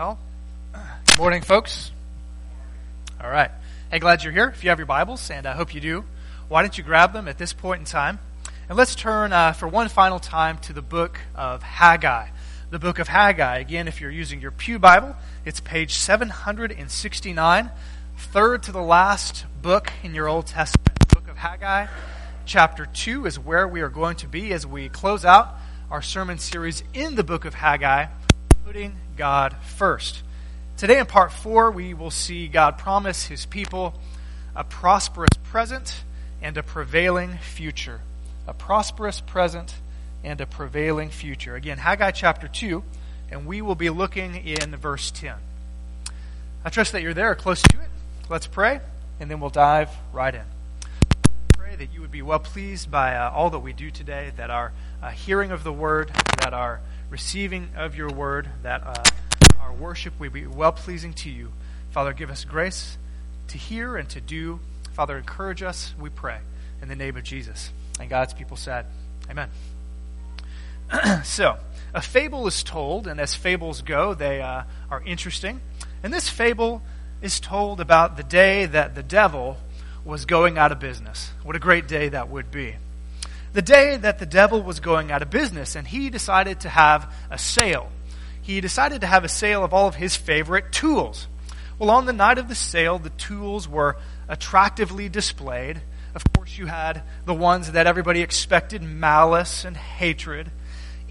Well, good morning, folks. All right. Hey, glad you're here. If you have your Bibles, and I hope you do, why don't you grab them at this point in time? And let's turn uh, for one final time to the book of Haggai. The book of Haggai. Again, if you're using your Pew Bible, it's page 769, third to the last book in your Old Testament. The book of Haggai, chapter 2, is where we are going to be as we close out our sermon series in the book of Haggai putting God first. Today, in part four, we will see God promise his people a prosperous present and a prevailing future. A prosperous present and a prevailing future. Again, Haggai chapter 2, and we will be looking in verse 10. I trust that you're there, close to it. Let's pray, and then we'll dive right in. Pray that you would be well pleased by uh, all that we do today, that our uh, hearing of the word, that our receiving of your word, that uh, our worship will be well pleasing to you. Father, give us grace to hear and to do. Father, encourage us, we pray, in the name of Jesus. And God's people said, Amen. so, a fable is told, and as fables go, they uh, are interesting. And this fable is told about the day that the devil was going out of business. What a great day that would be the day that the devil was going out of business, and he decided to have a sale. He decided to have a sale of all of his favorite tools. Well, on the night of the sale, the tools were attractively displayed. Of course, you had the ones that everybody expected malice and hatred,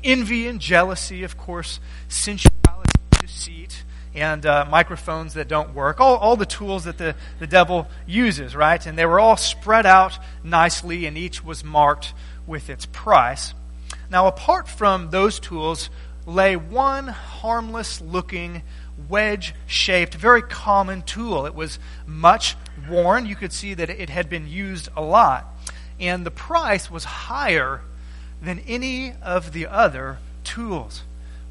envy and jealousy, of course, sensuality, and deceit, and uh, microphones that don't work, all, all the tools that the, the devil uses, right? And they were all spread out nicely, and each was marked with its price. Now, apart from those tools, lay one harmless looking, wedge shaped, very common tool. It was much worn. You could see that it had been used a lot. And the price was higher than any of the other tools.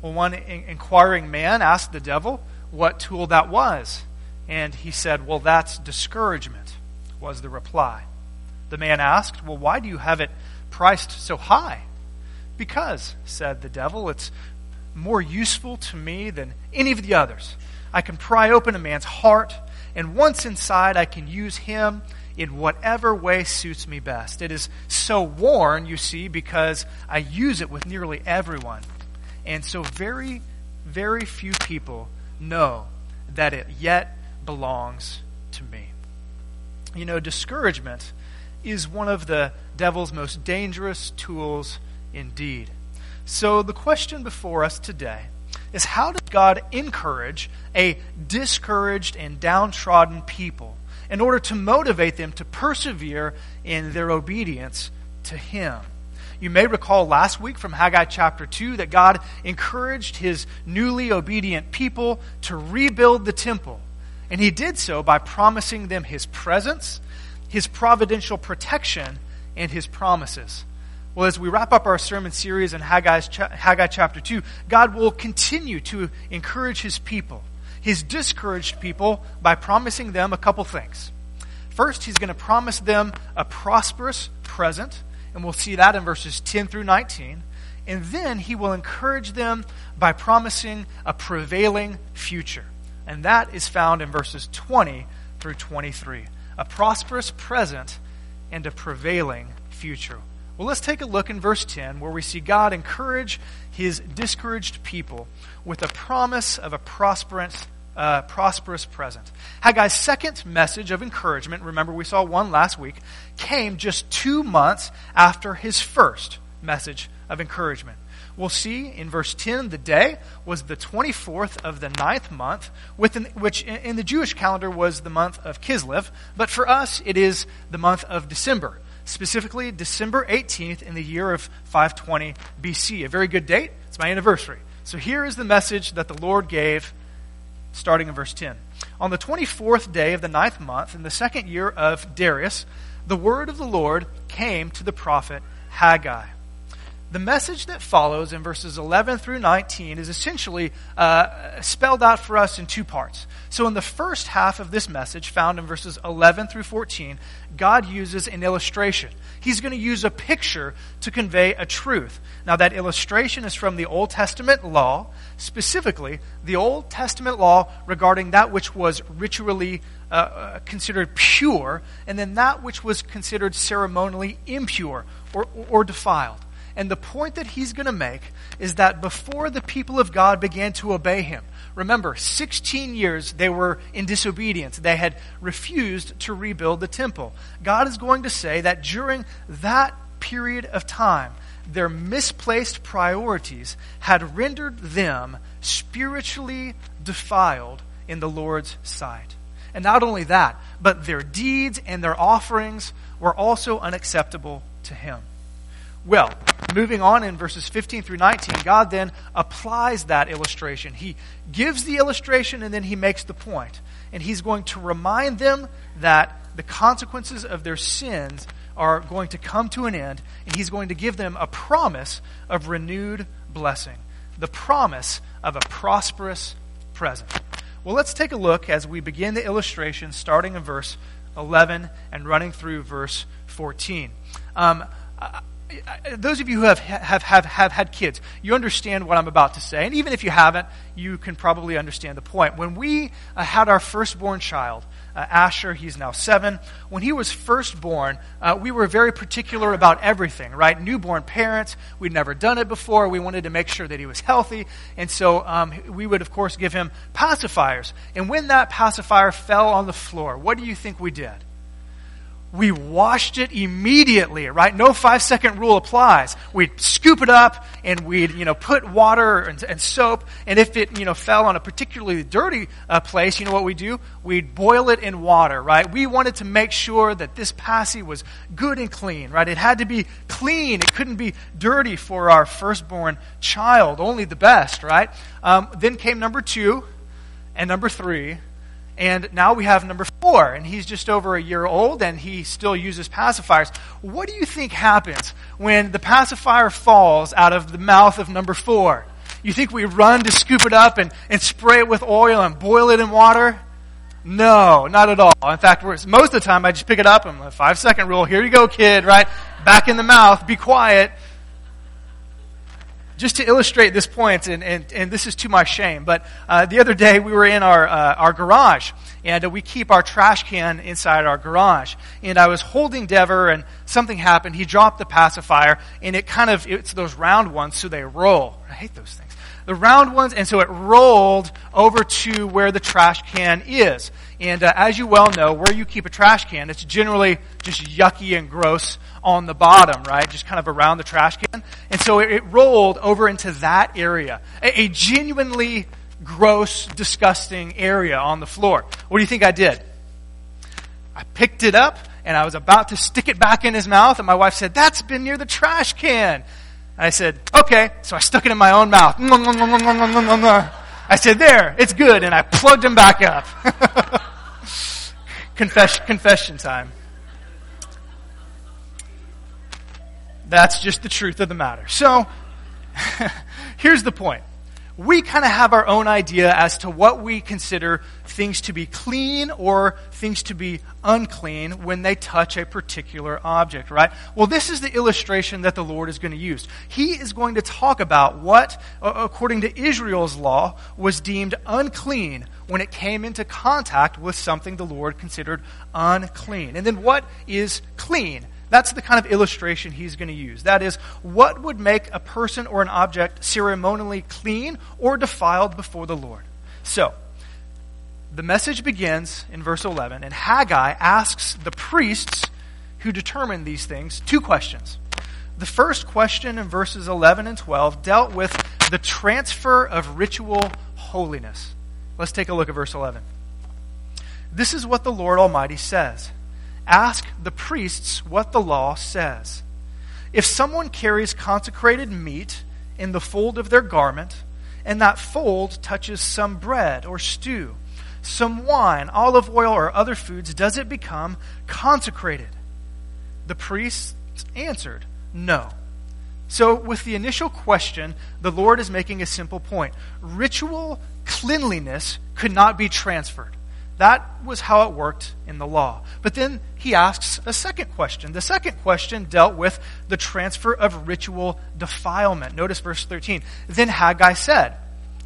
Well, one inquiring man asked the devil what tool that was. And he said, Well, that's discouragement, was the reply. The man asked, Well, why do you have it priced so high? Because, said the devil, it's more useful to me than any of the others. I can pry open a man's heart, and once inside, I can use him in whatever way suits me best. It is so worn, you see, because I use it with nearly everyone. And so, very, very few people know that it yet belongs to me. You know, discouragement is one of the devil's most dangerous tools indeed. So, the question before us today is how does God encourage a discouraged and downtrodden people in order to motivate them to persevere in their obedience to Him? You may recall last week from Haggai chapter 2 that God encouraged his newly obedient people to rebuild the temple. And he did so by promising them his presence, his providential protection, and his promises. Well, as we wrap up our sermon series in Haggai's, Haggai chapter 2, God will continue to encourage his people, his discouraged people, by promising them a couple things. First, he's going to promise them a prosperous present and we'll see that in verses 10 through 19. And then he will encourage them by promising a prevailing future. And that is found in verses 20 through 23. A prosperous present and a prevailing future. Well, let's take a look in verse 10 where we see God encourage his discouraged people with a promise of a prosperous uh, prosperous present. Haggai's second message of encouragement, remember we saw one last week, came just two months after his first message of encouragement. We'll see in verse 10 the day was the 24th of the ninth month, within, which in the Jewish calendar was the month of Kislev, but for us it is the month of December. Specifically, December 18th in the year of 520 BC. A very good date. It's my anniversary. So here is the message that the Lord gave starting in verse 10. On the 24th day of the ninth month, in the second year of Darius, the word of the Lord came to the prophet Haggai. The message that follows in verses 11 through 19 is essentially uh, spelled out for us in two parts. So, in the first half of this message, found in verses 11 through 14, God uses an illustration. He's going to use a picture to convey a truth. Now, that illustration is from the Old Testament law, specifically the Old Testament law regarding that which was ritually uh, uh considered pure, and then that which was considered ceremonially impure or, or defiled. And the point that he's going to make is that before the people of God began to obey him, remember, 16 years they were in disobedience. They had refused to rebuild the temple. God is going to say that during that period of time, their misplaced priorities had rendered them spiritually defiled in the Lord's sight. And not only that, but their deeds and their offerings were also unacceptable to Him. Well, moving on in verses 15 through 19, God then applies that illustration. He gives the illustration and then he makes the point. And he's going to remind them that the consequences of their sins are going to come to an end, and he's going to give them a promise of renewed blessing. The promise of a prosperous present. Well, let's take a look as we begin the illustration, starting in verse 11 and running through verse 14. Um, those of you who have, have, have, have had kids, you understand what I'm about to say. And even if you haven't, you can probably understand the point. When we uh, had our firstborn child, uh, Asher, he's now seven, when he was first born, uh, we were very particular about everything, right? Newborn parents, we'd never done it before. We wanted to make sure that he was healthy. And so um, we would, of course, give him pacifiers. And when that pacifier fell on the floor, what do you think we did? We washed it immediately, right? No five second rule applies. We'd scoop it up and we'd, you know, put water and, and soap. And if it, you know, fell on a particularly dirty uh, place, you know what we do? We'd boil it in water, right? We wanted to make sure that this passy was good and clean, right? It had to be clean. It couldn't be dirty for our firstborn child. Only the best, right? Um, then came number two and number three and now we have number four, and he's just over a year old and he still uses pacifiers. What do you think happens when the pacifier falls out of the mouth of number four? You think we run to scoop it up and, and spray it with oil and boil it in water? No, not at all. In fact, most of the time I just pick it up and five second rule. Here you go, kid, right? Back in the mouth. Be quiet just to illustrate this point, and, and, and this is to my shame, but uh, the other day we were in our, uh, our garage, and uh, we keep our trash can inside our garage. And I was holding Dever, and something happened. He dropped the pacifier, and it kind of, it's those round ones, so they roll. I hate those things. The round ones, and so it rolled over to where the trash can is. And uh, as you well know, where you keep a trash can, it's generally just yucky and gross on the bottom, right? Just kind of around the trash can. And so it, it rolled over into that area. A, a, genuinely gross, disgusting area on the floor. What do you think I did? I picked it up and I was about to stick it back in his mouth and my wife said, that's been near the trash can. I said, okay. So I stuck it in my own mouth. I said, there, it's good. And I plugged him back up. Confession time. That's just the truth of the matter. So, here's the point. We kind of have our own idea as to what we consider things to be clean or things to be unclean when they touch a particular object, right? Well, this is the illustration that the Lord is going to use. He is going to talk about what, according to Israel's law, was deemed unclean when it came into contact with something the Lord considered unclean. And then what is clean? That's the kind of illustration he's going to use. That is, what would make a person or an object ceremonially clean or defiled before the Lord? So, the message begins in verse 11, and Haggai asks the priests who determine these things two questions. The first question in verses 11 and 12 dealt with the transfer of ritual holiness. Let's take a look at verse 11. This is what the Lord Almighty says ask the priests what the law says. If someone carries consecrated meat in the fold of their garment, and that fold touches some bread or stew, some wine, olive oil, or other foods, does it become consecrated? The priests answered, No. So, with the initial question, the Lord is making a simple point. Ritual cleanliness could not be transferred. That was how it worked in the law. But then he asks a second question. The second question dealt with the transfer of ritual defilement. Notice verse 13. Then Haggai said,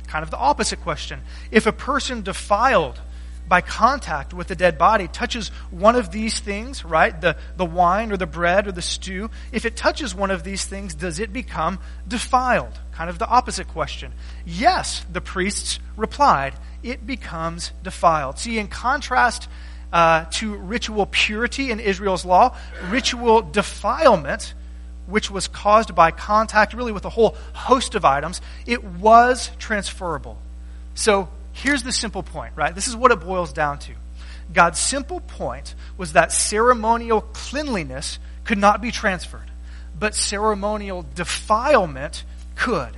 kind of the opposite question. If a person defiled by contact with a dead body touches one of these things, right? The, the wine or the bread or the stew, if it touches one of these things, does it become defiled? Kind of the opposite question. Yes, the priests replied, it becomes defiled. See, in contrast uh, to ritual purity in Israel's law, ritual defilement, which was caused by contact really with a whole host of items, it was transferable. So here's the simple point, right? This is what it boils down to. God's simple point was that ceremonial cleanliness could not be transferred, but ceremonial defilement could.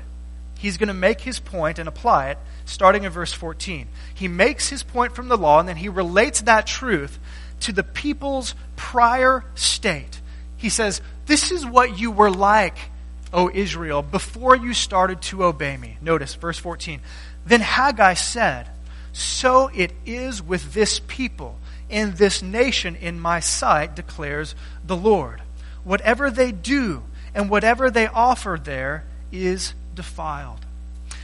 He's going to make his point and apply it starting in verse 14. He makes his point from the law and then he relates that truth to the people's prior state. He says, This is what you were like, O Israel, before you started to obey me. Notice verse 14. Then Haggai said, So it is with this people and this nation in my sight, declares the Lord. Whatever they do and whatever they offer there is defiled.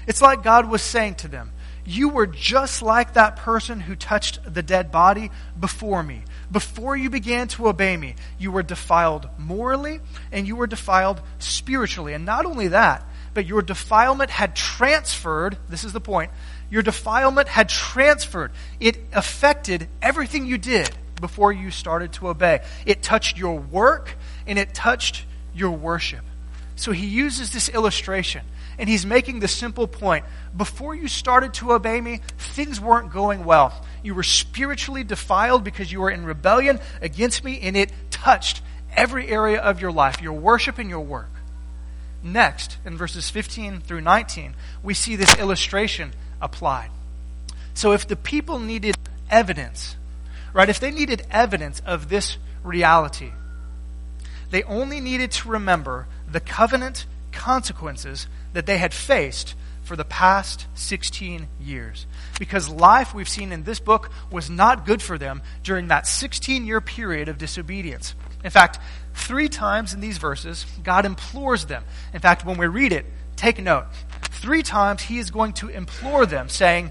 It's like God was saying to them, You were just like that person who touched the dead body before me. Before you began to obey me, you were defiled morally and you were defiled spiritually. And not only that, but your defilement had transferred, this is the point, your defilement had transferred. It affected everything you did before you started to obey. It touched your work and it touched your worship. So he uses this illustration and he's making the simple point before you started to obey me, things weren't going well. You were spiritually defiled because you were in rebellion against me, and it touched every area of your life, your worship and your work. Next, in verses 15 through 19, we see this illustration applied. So if the people needed evidence, right, if they needed evidence of this reality, they only needed to remember the covenant consequences that they had faced for the past 16 years. Because life, we've seen in this book, was not good for them during that 16 year period of disobedience. In fact, three times in these verses, God implores them. In fact, when we read it, take note. Three times he is going to implore them, saying,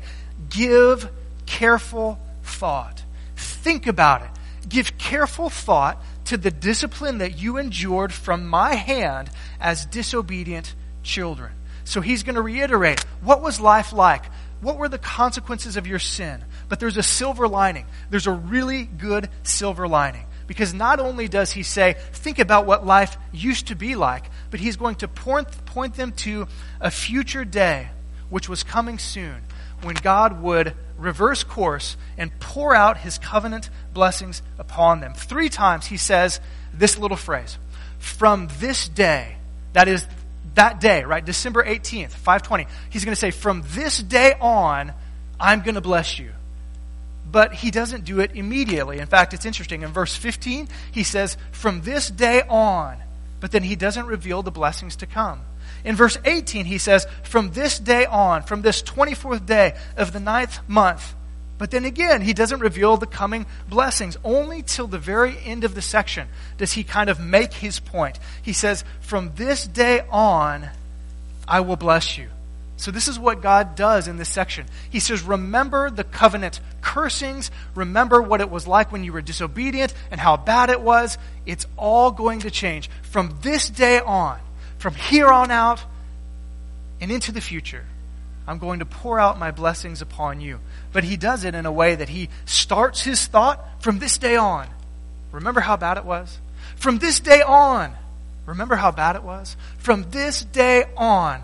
Give careful thought. Think about it. Give careful thought to the discipline that you endured from my hand as disobedient children. So he's going to reiterate what was life like? What were the consequences of your sin? But there's a silver lining. There's a really good silver lining. Because not only does he say, think about what life used to be like, but he's going to point, point them to a future day, which was coming soon, when God would reverse course and pour out his covenant blessings upon them. Three times he says this little phrase From this day, that is that day, right? December 18th, 520. He's going to say, From this day on, I'm going to bless you but he doesn't do it immediately. In fact, it's interesting. In verse 15, he says, From this day on, but then he doesn't reveal the blessings to come. In verse 18, he says, From this day on, from this 24th day of the ninth month, but then again, he doesn't reveal the coming blessings. Only till the very end of the section does he kind of make his point. He says, From this day on, I will bless you. So, this is what God does in this section. He says, Remember the covenant cursings. Remember what it was like when you were disobedient and how bad it was. It's all going to change. From this day on, from here on out, and into the future, I'm going to pour out my blessings upon you. But he does it in a way that he starts his thought from this day on. Remember how bad it was? From this day on, remember how bad it was? From this day on,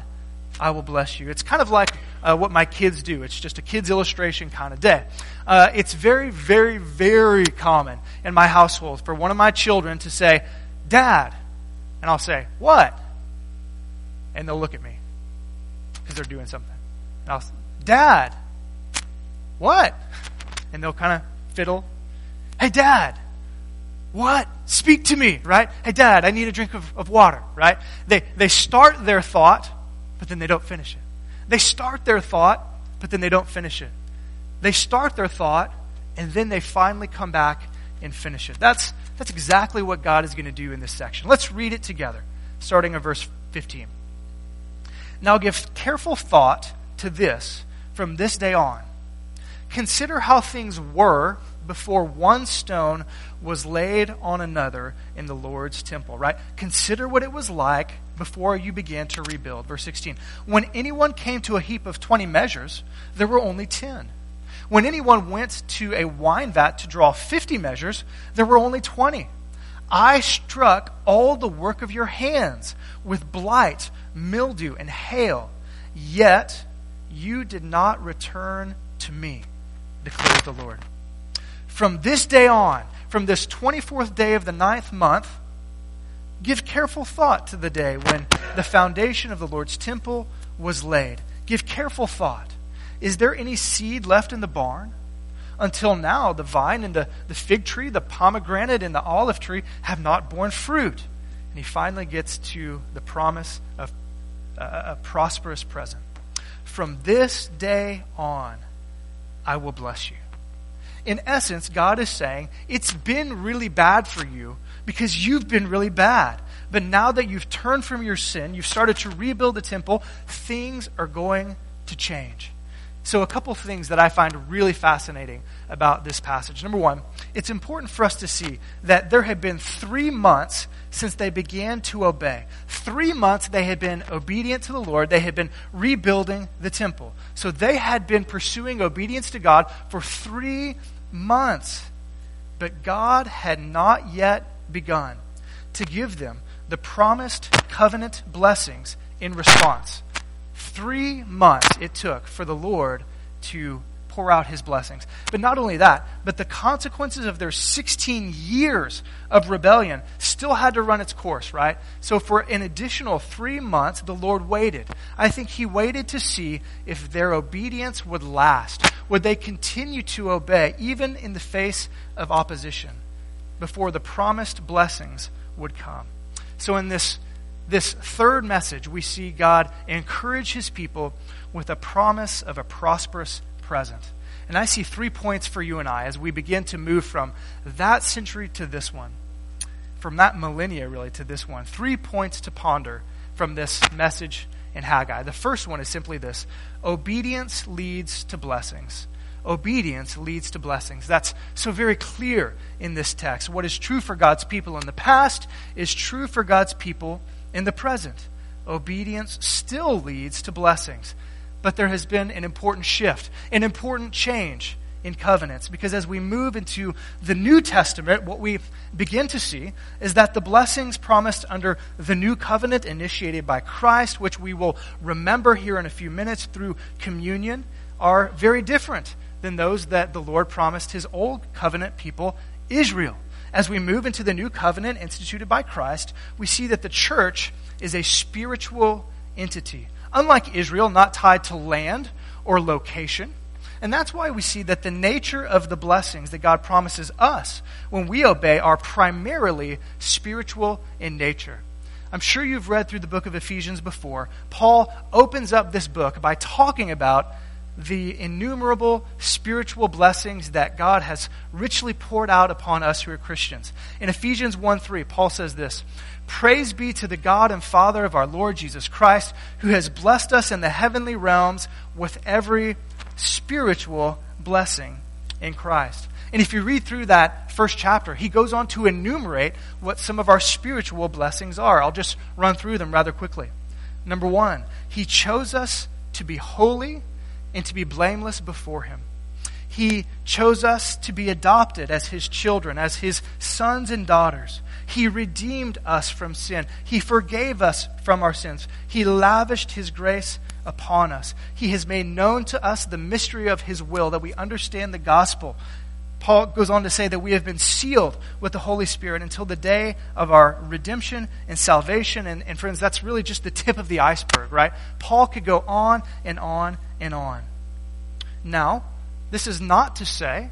I will bless you. It's kind of like uh, what my kids do. It's just a kid's illustration kind of day. Uh, it's very, very, very common in my household for one of my children to say, Dad. And I'll say, What? And they'll look at me because they're doing something. And I'll say, Dad. What? And they'll kind of fiddle. Hey, Dad. What? Speak to me, right? Hey, Dad, I need a drink of, of water, right? They, they start their thought but then they don't finish it. They start their thought, but then they don't finish it. They start their thought, and then they finally come back and finish it. That's, that's exactly what God is going to do in this section. Let's read it together, starting at verse 15. Now give careful thought to this from this day on. Consider how things were before one stone was laid on another in the Lord's temple, right? Consider what it was like before you began to rebuild. Verse 16. When anyone came to a heap of 20 measures, there were only 10. When anyone went to a wine vat to draw 50 measures, there were only 20. I struck all the work of your hands with blight, mildew, and hail, yet you did not return to me, declares the Lord. From this day on, from this 24th day of the ninth month, give careful thought to the day when the foundation of the Lord's temple was laid. Give careful thought. Is there any seed left in the barn? Until now, the vine and the, the fig tree, the pomegranate and the olive tree have not borne fruit. And he finally gets to the promise of a, a prosperous present. From this day on, I will bless you. In essence, God is saying, it's been really bad for you because you've been really bad. But now that you've turned from your sin, you've started to rebuild the temple, things are going to change. So, a couple of things that I find really fascinating about this passage. Number one, it's important for us to see that there had been three months since they began to obey. Three months they had been obedient to the Lord, they had been rebuilding the temple. So, they had been pursuing obedience to God for three months. But God had not yet begun to give them the promised covenant blessings in response. Three months it took for the Lord to pour out his blessings. But not only that, but the consequences of their 16 years of rebellion still had to run its course, right? So for an additional three months, the Lord waited. I think he waited to see if their obedience would last. Would they continue to obey, even in the face of opposition, before the promised blessings would come? So in this this third message, we see God encourage his people with a promise of a prosperous present. And I see three points for you and I as we begin to move from that century to this one, from that millennia really to this one. Three points to ponder from this message in Haggai. The first one is simply this obedience leads to blessings. Obedience leads to blessings. That's so very clear in this text. What is true for God's people in the past is true for God's people in the present. Obedience still leads to blessings. But there has been an important shift, an important change in covenants. Because as we move into the New Testament, what we begin to see is that the blessings promised under the new covenant initiated by Christ, which we will remember here in a few minutes through communion, are very different than those that the Lord promised his old covenant people, Israel as we move into the new covenant instituted by Christ, we see that the church is a spiritual entity. Unlike Israel, not tied to land or location. And that's why we see that the nature of the blessings that God promises us when we obey are primarily spiritual in nature. I'm sure you've read through the book of Ephesians before. Paul opens up this book by talking about the innumerable spiritual blessings that God has richly poured out upon us who are Christians. In Ephesians 1 3, Paul says this Praise be to the God and Father of our Lord Jesus Christ, who has blessed us in the heavenly realms with every spiritual blessing in Christ. And if you read through that first chapter, he goes on to enumerate what some of our spiritual blessings are. I'll just run through them rather quickly. Number one, he chose us to be holy and to be blameless before Him. He chose us to be adopted as His children, as His sons and daughters. He redeemed us from sin. He forgave us from our sins. He lavished His grace upon us. He has made known to us the mystery of His will, that we understand the gospel. Paul goes on to say that we have been sealed with the Holy Spirit until the day of our redemption and salvation. And, and friends, that's really just the tip of the iceberg, right? Paul could go on and on and on. Now, this is not to say,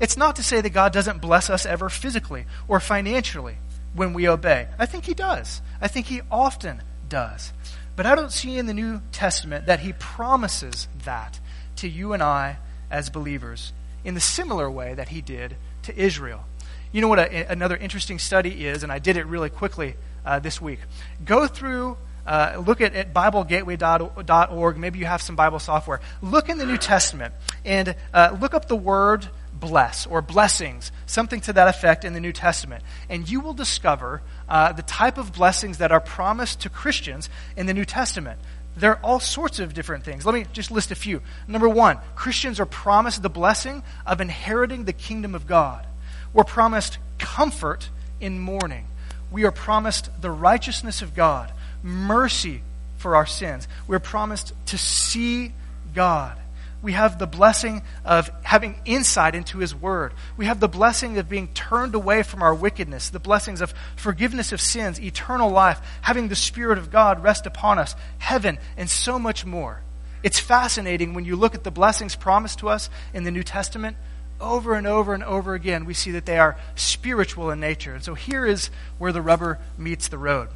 it's not to say that God doesn't bless us ever physically or financially when we obey. I think He does. I think He often does. But I don't see in the New Testament that He promises that to you and I as believers in the similar way that he did to Israel. You know what a, another interesting study is, and I did it really quickly uh, this week. Go through, uh, look at, at BibleGateway.org. Maybe you have some Bible software. Look in the New Testament and uh, look up the word bless or blessings, something to that effect in the New Testament. And you will discover uh, the type of blessings that are promised to Christians in the New Testament. There are all sorts of different things. Let me just list a few. Number one, Christians are promised the blessing of inheriting the kingdom of God. We're promised comfort in mourning. We are promised the righteousness of God, mercy for our sins. We're promised to see God we have the blessing of having insight into His Word. We have the blessing of being turned away from our wickedness, the blessings of forgiveness of sins, eternal life, having the Spirit of God rest upon us, heaven, and so much more. It's fascinating when you look at the blessings promised to us in the New Testament. Over and over and over again, we see that they are spiritual in nature. And so here is where the rubber meets the road.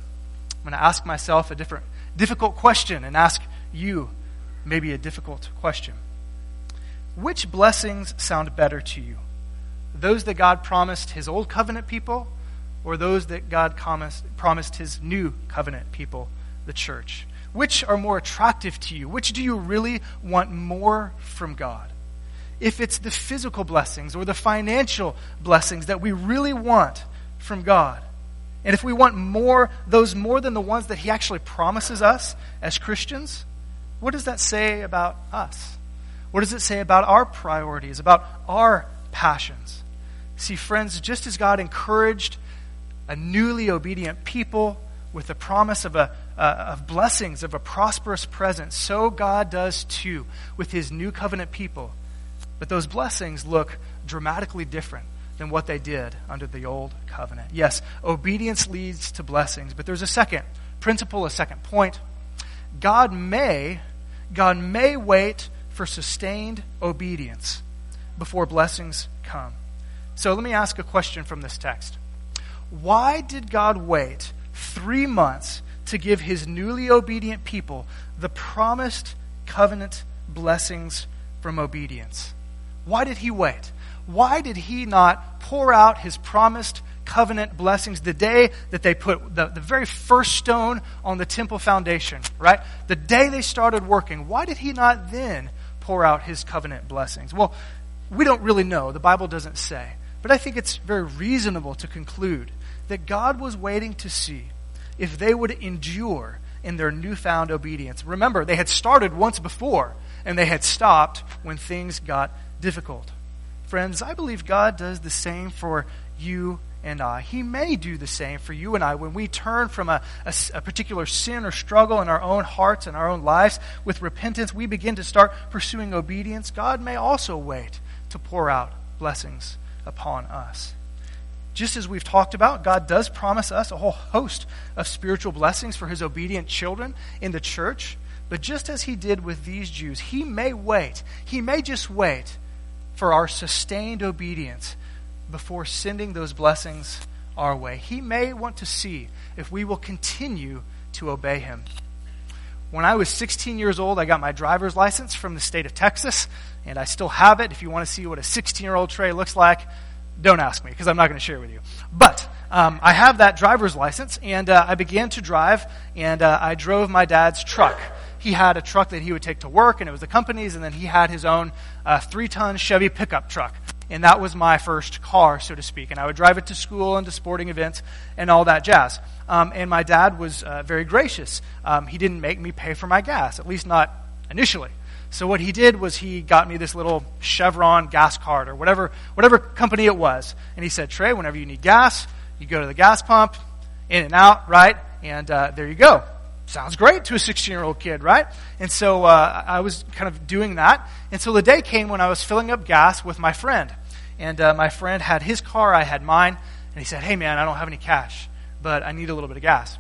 I'm going to ask myself a different, difficult question and ask you maybe a difficult question. Which blessings sound better to you? Those that God promised his old covenant people, or those that God promised, promised his new covenant people, the church? Which are more attractive to you? Which do you really want more from God? If it's the physical blessings or the financial blessings that we really want from God, and if we want more, those more than the ones that He actually promises us as Christians, what does that say about us? What does it say about our priorities, about our passions? See, friends, just as God encouraged a newly obedient people with the promise of, a, uh, of blessings, of a prosperous present, so God does too with his new covenant people. But those blessings look dramatically different than what they did under the old covenant. Yes, obedience leads to blessings, but there's a second principle, a second point. God may, God may wait for sustained obedience before blessings come. So let me ask a question from this text. Why did God wait three months to give his newly obedient people the promised covenant blessings from obedience? Why did he wait? Why did he not pour out his promised covenant blessings the day that they put the, the very first stone on the temple foundation, right? The day they started working. Why did he not then pour out his covenant blessings? Well, we don't really know. The Bible doesn't say. But I think it's very reasonable to conclude that God was waiting to see if they would endure in their newfound obedience. Remember, they had started once before, and they had stopped when things got difficult. Friends, I believe God does the same for you and I. He may do the same for you and I when we turn from a, a, a, particular sin or struggle in our own hearts and our own lives with repentance. We begin to start pursuing obedience. God may also wait to pour out blessings upon us. Just as we've talked about, God does promise us a whole host of spiritual blessings for his obedient children in the church. But just as he did with these Jews, he may wait. He may just wait for our sustained obedience before sending those blessings our way. He may want to see if we will continue to obey him. When I was 16 years old, I got my driver's license from the state of Texas, and I still have it. If you want to see what a 16 year old Trey looks like, don't ask me because I'm not going to share with you. But um, I have that driver's license, and uh, I began to drive, and uh, I drove my dad's truck. He had a truck that he would take to work, and it was the company's, and then he had his own uh, three ton Chevy pickup truck and that was my first car, so to speak. And I would drive it to school and to sporting events and all that jazz. Um, and my dad was uh, very gracious. Um, he didn't make me pay for my gas, at least not initially. So what he did was he got me this little Chevron gas card or whatever, whatever company it was. And he said, Trey, whenever you need gas, you go to the gas pump, in and out, right? And uh, there you go sounds great to a 16 year old kid, right? And so uh, I was kind of doing that. And so the day came when I was filling up gas with my friend. And uh, my friend had his car, I had mine. And he said, Hey, man, I don't have any cash, but I need a little bit of gas.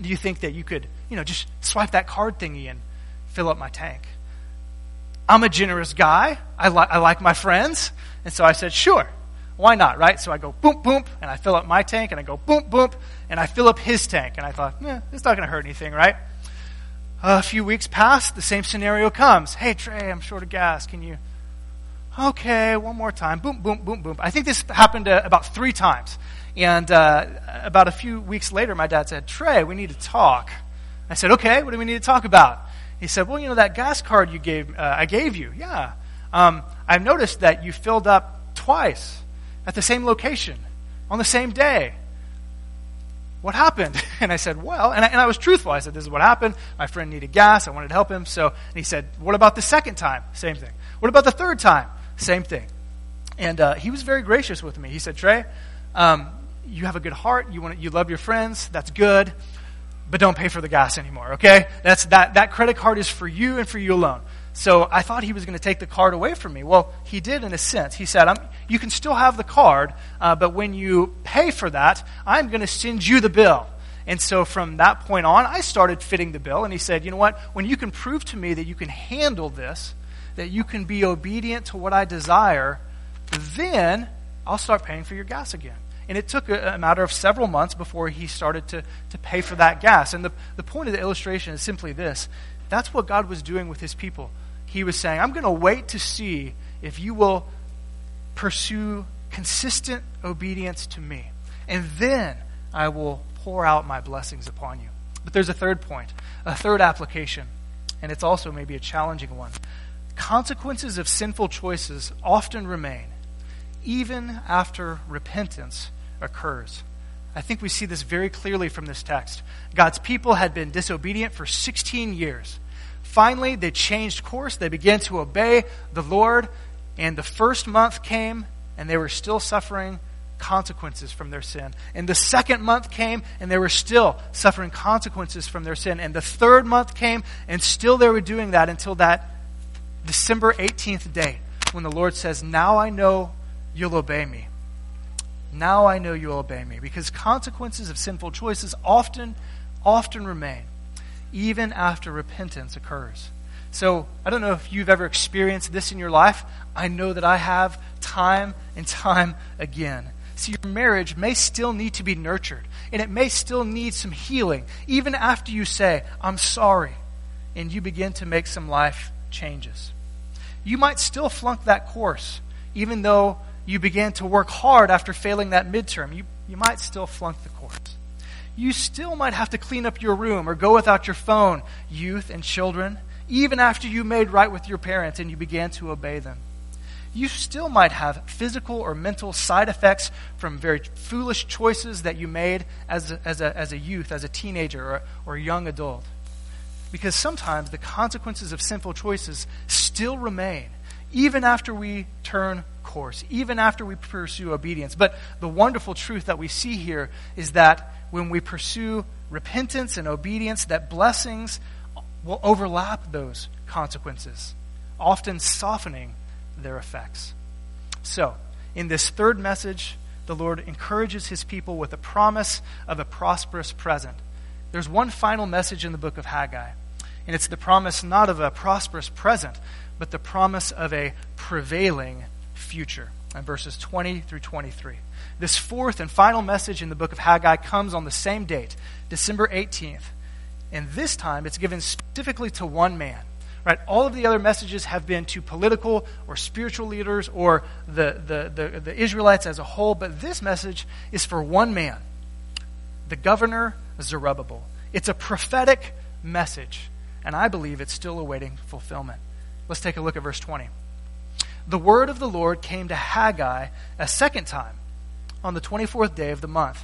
Do you think that you could, you know, just swipe that card thingy and fill up my tank? I'm a generous guy. I, li- I like my friends. And so I said, Sure. Why not, right? So I go boom, boom, and I fill up my tank, and I go boom, boom, and I fill up his tank. And I thought, eh, it's not going to hurt anything, right? A few weeks pass, the same scenario comes. Hey, Trey, I'm short of gas. Can you? Okay, one more time. Boom, boom, boom, boom. I think this happened uh, about three times. And uh, about a few weeks later, my dad said, Trey, we need to talk. I said, okay, what do we need to talk about? He said, well, you know, that gas card you gave, uh, I gave you. Yeah. Um, I've noticed that you filled up twice at the same location on the same day. What happened? And I said, Well, and I, and I was truthful. I said, This is what happened. My friend needed gas. I wanted to help him. So, and he said, What about the second time? Same thing. What about the third time? Same thing. And uh, he was very gracious with me. He said, Trey, um, you have a good heart. You, want you love your friends. That's good. But don't pay for the gas anymore, okay? That's, that, that credit card is for you and for you alone. So I thought he was going to take the card away from me. Well, he did in a sense. He said, You can still have the card, uh, but when you pay for that, I'm going to send you the bill. And so from that point on, I started fitting the bill. And he said, You know what? When you can prove to me that you can handle this, that you can be obedient to what I desire, then I'll start paying for your gas again. And it took a, a, matter of several months before he started to, to pay for that gas. And the, the point of the illustration is simply this that's what God was doing with his people he was saying, I'm going to wait to see if you will pursue consistent obedience to me. And then I will pour out my blessings upon you. But there's a third point, a third application, and it's also maybe a challenging one. Consequences of sinful choices often remain, even after repentance occurs. I think we see this very clearly from this text. God's people had been disobedient for 16 years. Finally, they changed course. They began to obey the Lord. And the first month came, and they were still suffering consequences from their sin. And the second month came, and they were still suffering consequences from their sin. And the third month came, and still they were doing that until that December 18th day when the Lord says, Now I know you'll obey me. Now I know you'll obey me. Because consequences of sinful choices often, often remain even after repentance occurs. So, I don't know if you've ever experienced this in your life. I know that I have time and time again. See, your marriage may still need to be nurtured, and it may still need some healing, even after you say, I'm sorry, and you begin to make some life changes. You might still flunk that course, even though you began to work hard after failing that midterm. You, you might still flunk the course you still might have to clean up your room or go without your phone, youth and children, even after you made right with your parents and you began to obey them. You still might have physical or mental side effects from very foolish choices that you made as a, as a, as a youth, as a teenager, or, or young adult. Because sometimes the consequences of sinful choices still remain, even after we turn course, even after we pursue obedience. But the wonderful truth that we see here is that when we pursue repentance and obedience, that blessings will overlap those consequences, often softening their effects. So, in this third message, the Lord encourages his people with a promise of a prosperous present. There's one final message in the book of Haggai, and it's the promise not of a prosperous present, but the promise of a prevailing future. And verses 20 through 23. This fourth and final message in the book of Haggai comes on the same date, December 18th. And this time it's given specifically to one man. Right? All of the other messages have been to political or spiritual leaders or the, the, the, the Israelites as a whole, but this message is for one man, the governor Zerubbabel. It's a prophetic message, and I believe it's still awaiting fulfillment. Let's take a look at verse 20. The word of the Lord came to Haggai a second time on the 24th day of the month.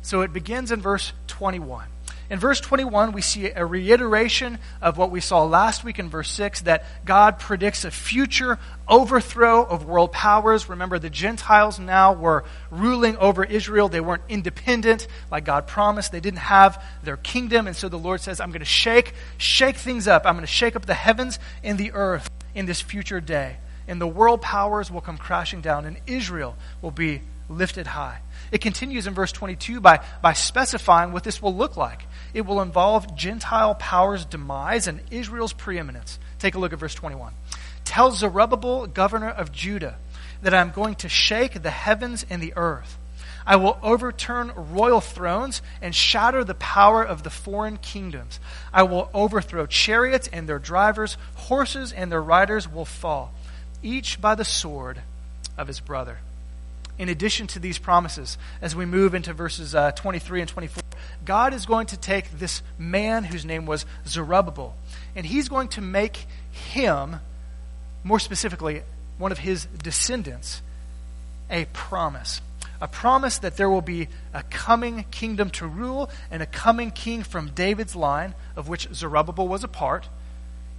So it begins in verse 21. In verse 21, we see a reiteration of what we saw last week in verse 6 that God predicts a future overthrow of world powers. Remember, the Gentiles now were ruling over Israel. They weren't independent like God promised. They didn't have their kingdom. And so the Lord says, I'm going to shake, shake things up. I'm going to shake up the heavens and the earth in this future day. And the world powers will come crashing down, and Israel will be lifted high. It continues in verse 22 by, by specifying what this will look like. It will involve Gentile powers' demise and Israel's preeminence. Take a look at verse 21. Tell Zerubbabel, governor of Judah, that I'm going to shake the heavens and the earth. I will overturn royal thrones and shatter the power of the foreign kingdoms. I will overthrow chariots and their drivers, horses and their riders will fall, each by the sword of his brother. In addition to these promises, as we move into verses uh, 23 and 24, God is going to take this man whose name was Zerubbabel, and he's going to make him, more specifically, one of his descendants, a promise. A promise that there will be a coming kingdom to rule and a coming king from David's line, of which Zerubbabel was a part,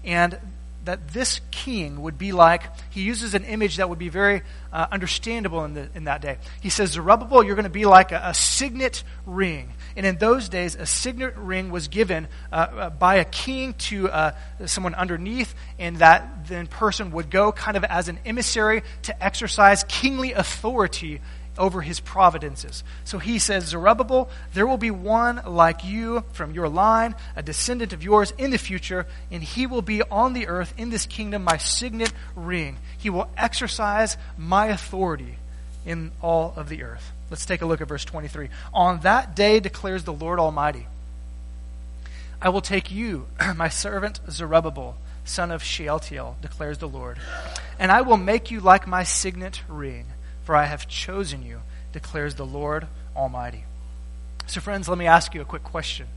and that this king would be like, he uses an image that would be very uh, understandable in, the, in that day. He says, Zerubbabel, you're going to be like a, a, signet ring. And in those days, a signet ring was given uh, uh, by a king to uh, someone underneath, and that then person would go kind of as an emissary to exercise kingly authority over his providences. So he says, Zerubbabel, there will be one like you from your line, a descendant of yours in the future, and he will be on the earth in this kingdom my signet ring. He will exercise my authority in all of the earth. Let's take a look at verse 23. On that day declares the Lord Almighty, I will take you, my servant Zerubbabel, son of Shealtiel, declares the Lord, and I will make you like my signet ring for I have chosen you, declares the Lord Almighty. So, friends, let me ask you a quick question.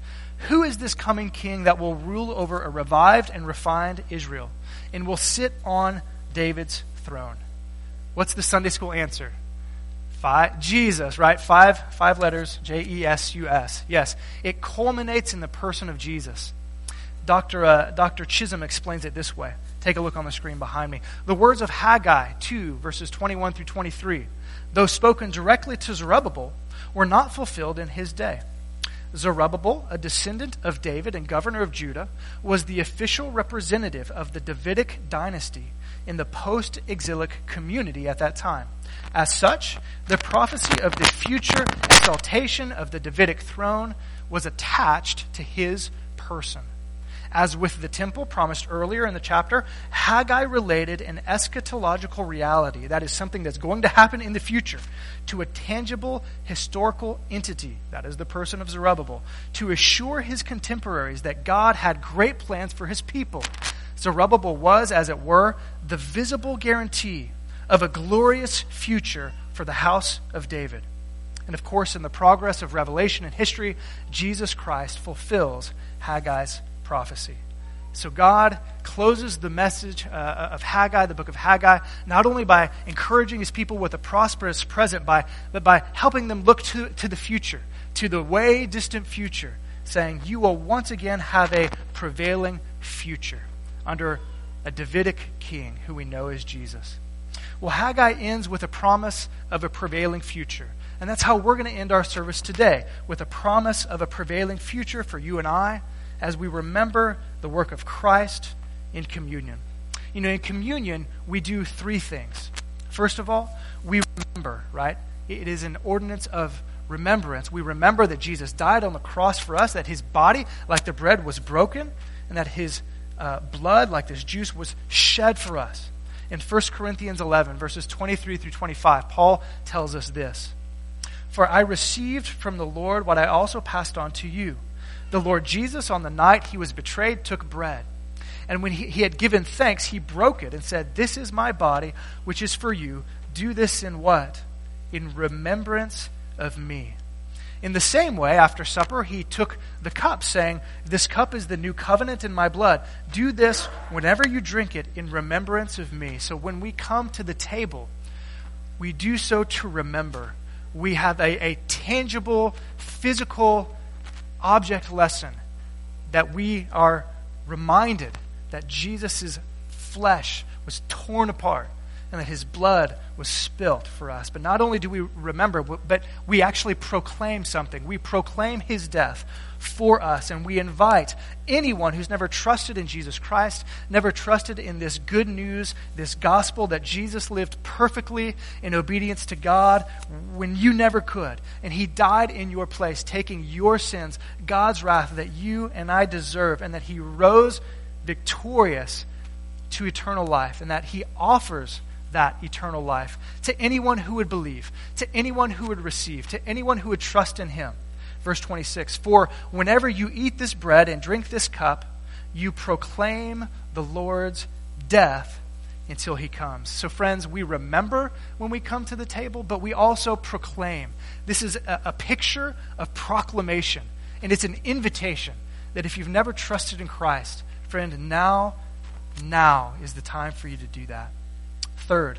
Who is this coming king that will rule over a revived and refined Israel and will sit on David's throne? What's the Sunday school answer? Five, Jesus, right? Five, five letters, J E S U S. Yes, it culminates in the person of Jesus. Dr. Uh, Dr. Chisholm explains it this way. Take a look on the screen behind me. The words of Haggai 2, verses 21 through 23, though spoken directly to Zerubbabel, were not fulfilled in his day. Zerubbabel, a descendant of David and governor of Judah, was the official representative of the Davidic dynasty in the post exilic community at that time. As such, the prophecy of the future exaltation of the Davidic throne was attached to his person. As with the temple promised earlier in the chapter, Haggai related an eschatological reality, that is something that's going to happen in the future, to a tangible historical entity, that is the person of Zerubbabel, to assure his contemporaries that God had great plans for his people. Zerubbabel was, as it were, the visible guarantee of a glorious future for the house of David. And of course, in the progress of revelation and history, Jesus Christ fulfills Haggai's prophecy. So God closes the message uh, of Haggai, the book of Haggai, not only by encouraging his people with a prosperous present, by, but by helping them look to, to the future, to the way distant future, saying, You will once again have a prevailing future under a Davidic king who we know as Jesus. Well, Haggai ends with a promise of a prevailing future. And that's how we're going to end our service today, with a promise of a prevailing future for you and I as we remember the work of Christ in communion. You know, in communion, we do three things. First of all, we remember, right? It is an ordinance of remembrance. We remember that Jesus died on the cross for us, that his body, like the bread, was broken, and that his uh, blood, like this juice, was shed for us. In 1 Corinthians 11, verses 23 through 25, Paul tells us this For I received from the Lord what I also passed on to you the Lord Jesus, on the night he was betrayed, took bread. And when he, he, had given thanks, he broke it and said, This is my body, which is for you. Do this in what? In remembrance of me. In the same way, after supper, he took the cup, saying, This cup is the new covenant in my blood. Do this whenever you drink it in remembrance of me. So when we come to the table, we do so to remember. We have a, a tangible, physical object lesson that we are reminded that Jesus' flesh was torn apart and that his blood was spilt for us. But not only do we remember, but we actually proclaim something. We proclaim his death for us, and we invite anyone who's never trusted in Jesus Christ, never trusted in this good news, this gospel that Jesus lived perfectly in obedience to God when you never could. And he died in your place, taking your sins, God's wrath that you and I deserve, and that he rose victorious to eternal life, and that he offers that eternal life to anyone who would believe, to anyone who would receive, to anyone who would trust in him. Verse 26 For whenever you eat this bread and drink this cup, you proclaim the Lord's death until he comes. So, friends, we remember when we come to the table, but we also proclaim. This is a, a, picture of proclamation, and it's an invitation that if you've never trusted in Christ, friend, now, now is the time for you to do that. Third,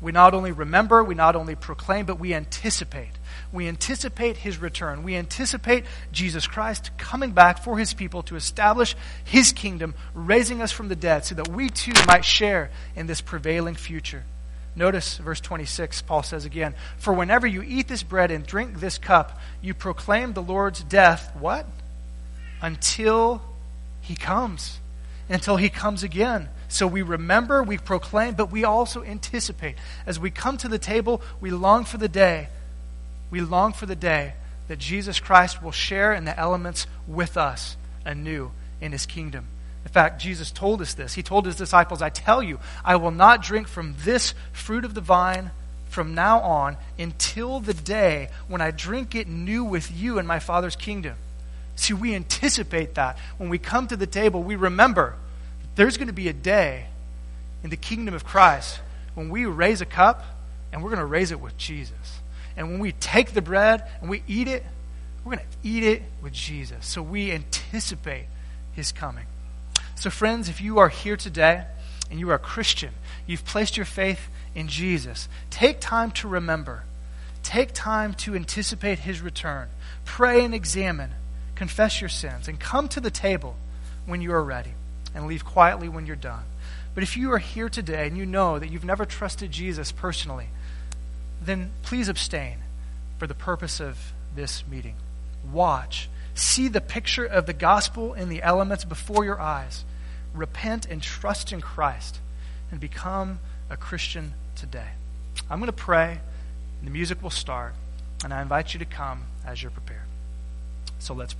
we not only remember, we not only proclaim, but we anticipate. We anticipate his return. We anticipate Jesus Christ coming back for his people to establish his kingdom, raising us from the dead, so that we too might share in this prevailing future. Notice verse 26, Paul says again, For whenever you eat this bread and drink this cup, you proclaim the Lord's death, what? Until he comes. Until he comes again. So we remember, we proclaim, but we also anticipate. As we come to the table, we long for the day. We long for the day that Jesus Christ will share in the elements with us anew in his kingdom. In fact, Jesus told us this. He told his disciples, I tell you, I will not drink from this fruit of the vine from now on until the day when I drink it new with you in my Father's kingdom. See, we anticipate that. When we come to the table, we remember that there's going to be a day in the kingdom of Christ when we raise a cup and we're going to raise it with Jesus. And when we take the bread and we eat it, we're going to eat it with Jesus. So we anticipate his coming. So, friends, if you are here today and you are a Christian, you've placed your faith in Jesus, take time to remember. Take time to anticipate his return. Pray and examine. Confess your sins and come to the table when you are ready and leave quietly when you're done. But if you are here today and you know that you've never trusted Jesus personally, then please abstain for the purpose of this meeting. Watch. See the picture of the gospel in the elements before your eyes. Repent and trust in Christ and become a Christian today. I'm going to pray, and the music will start, and I invite you to come as you're prepared. So let's pray.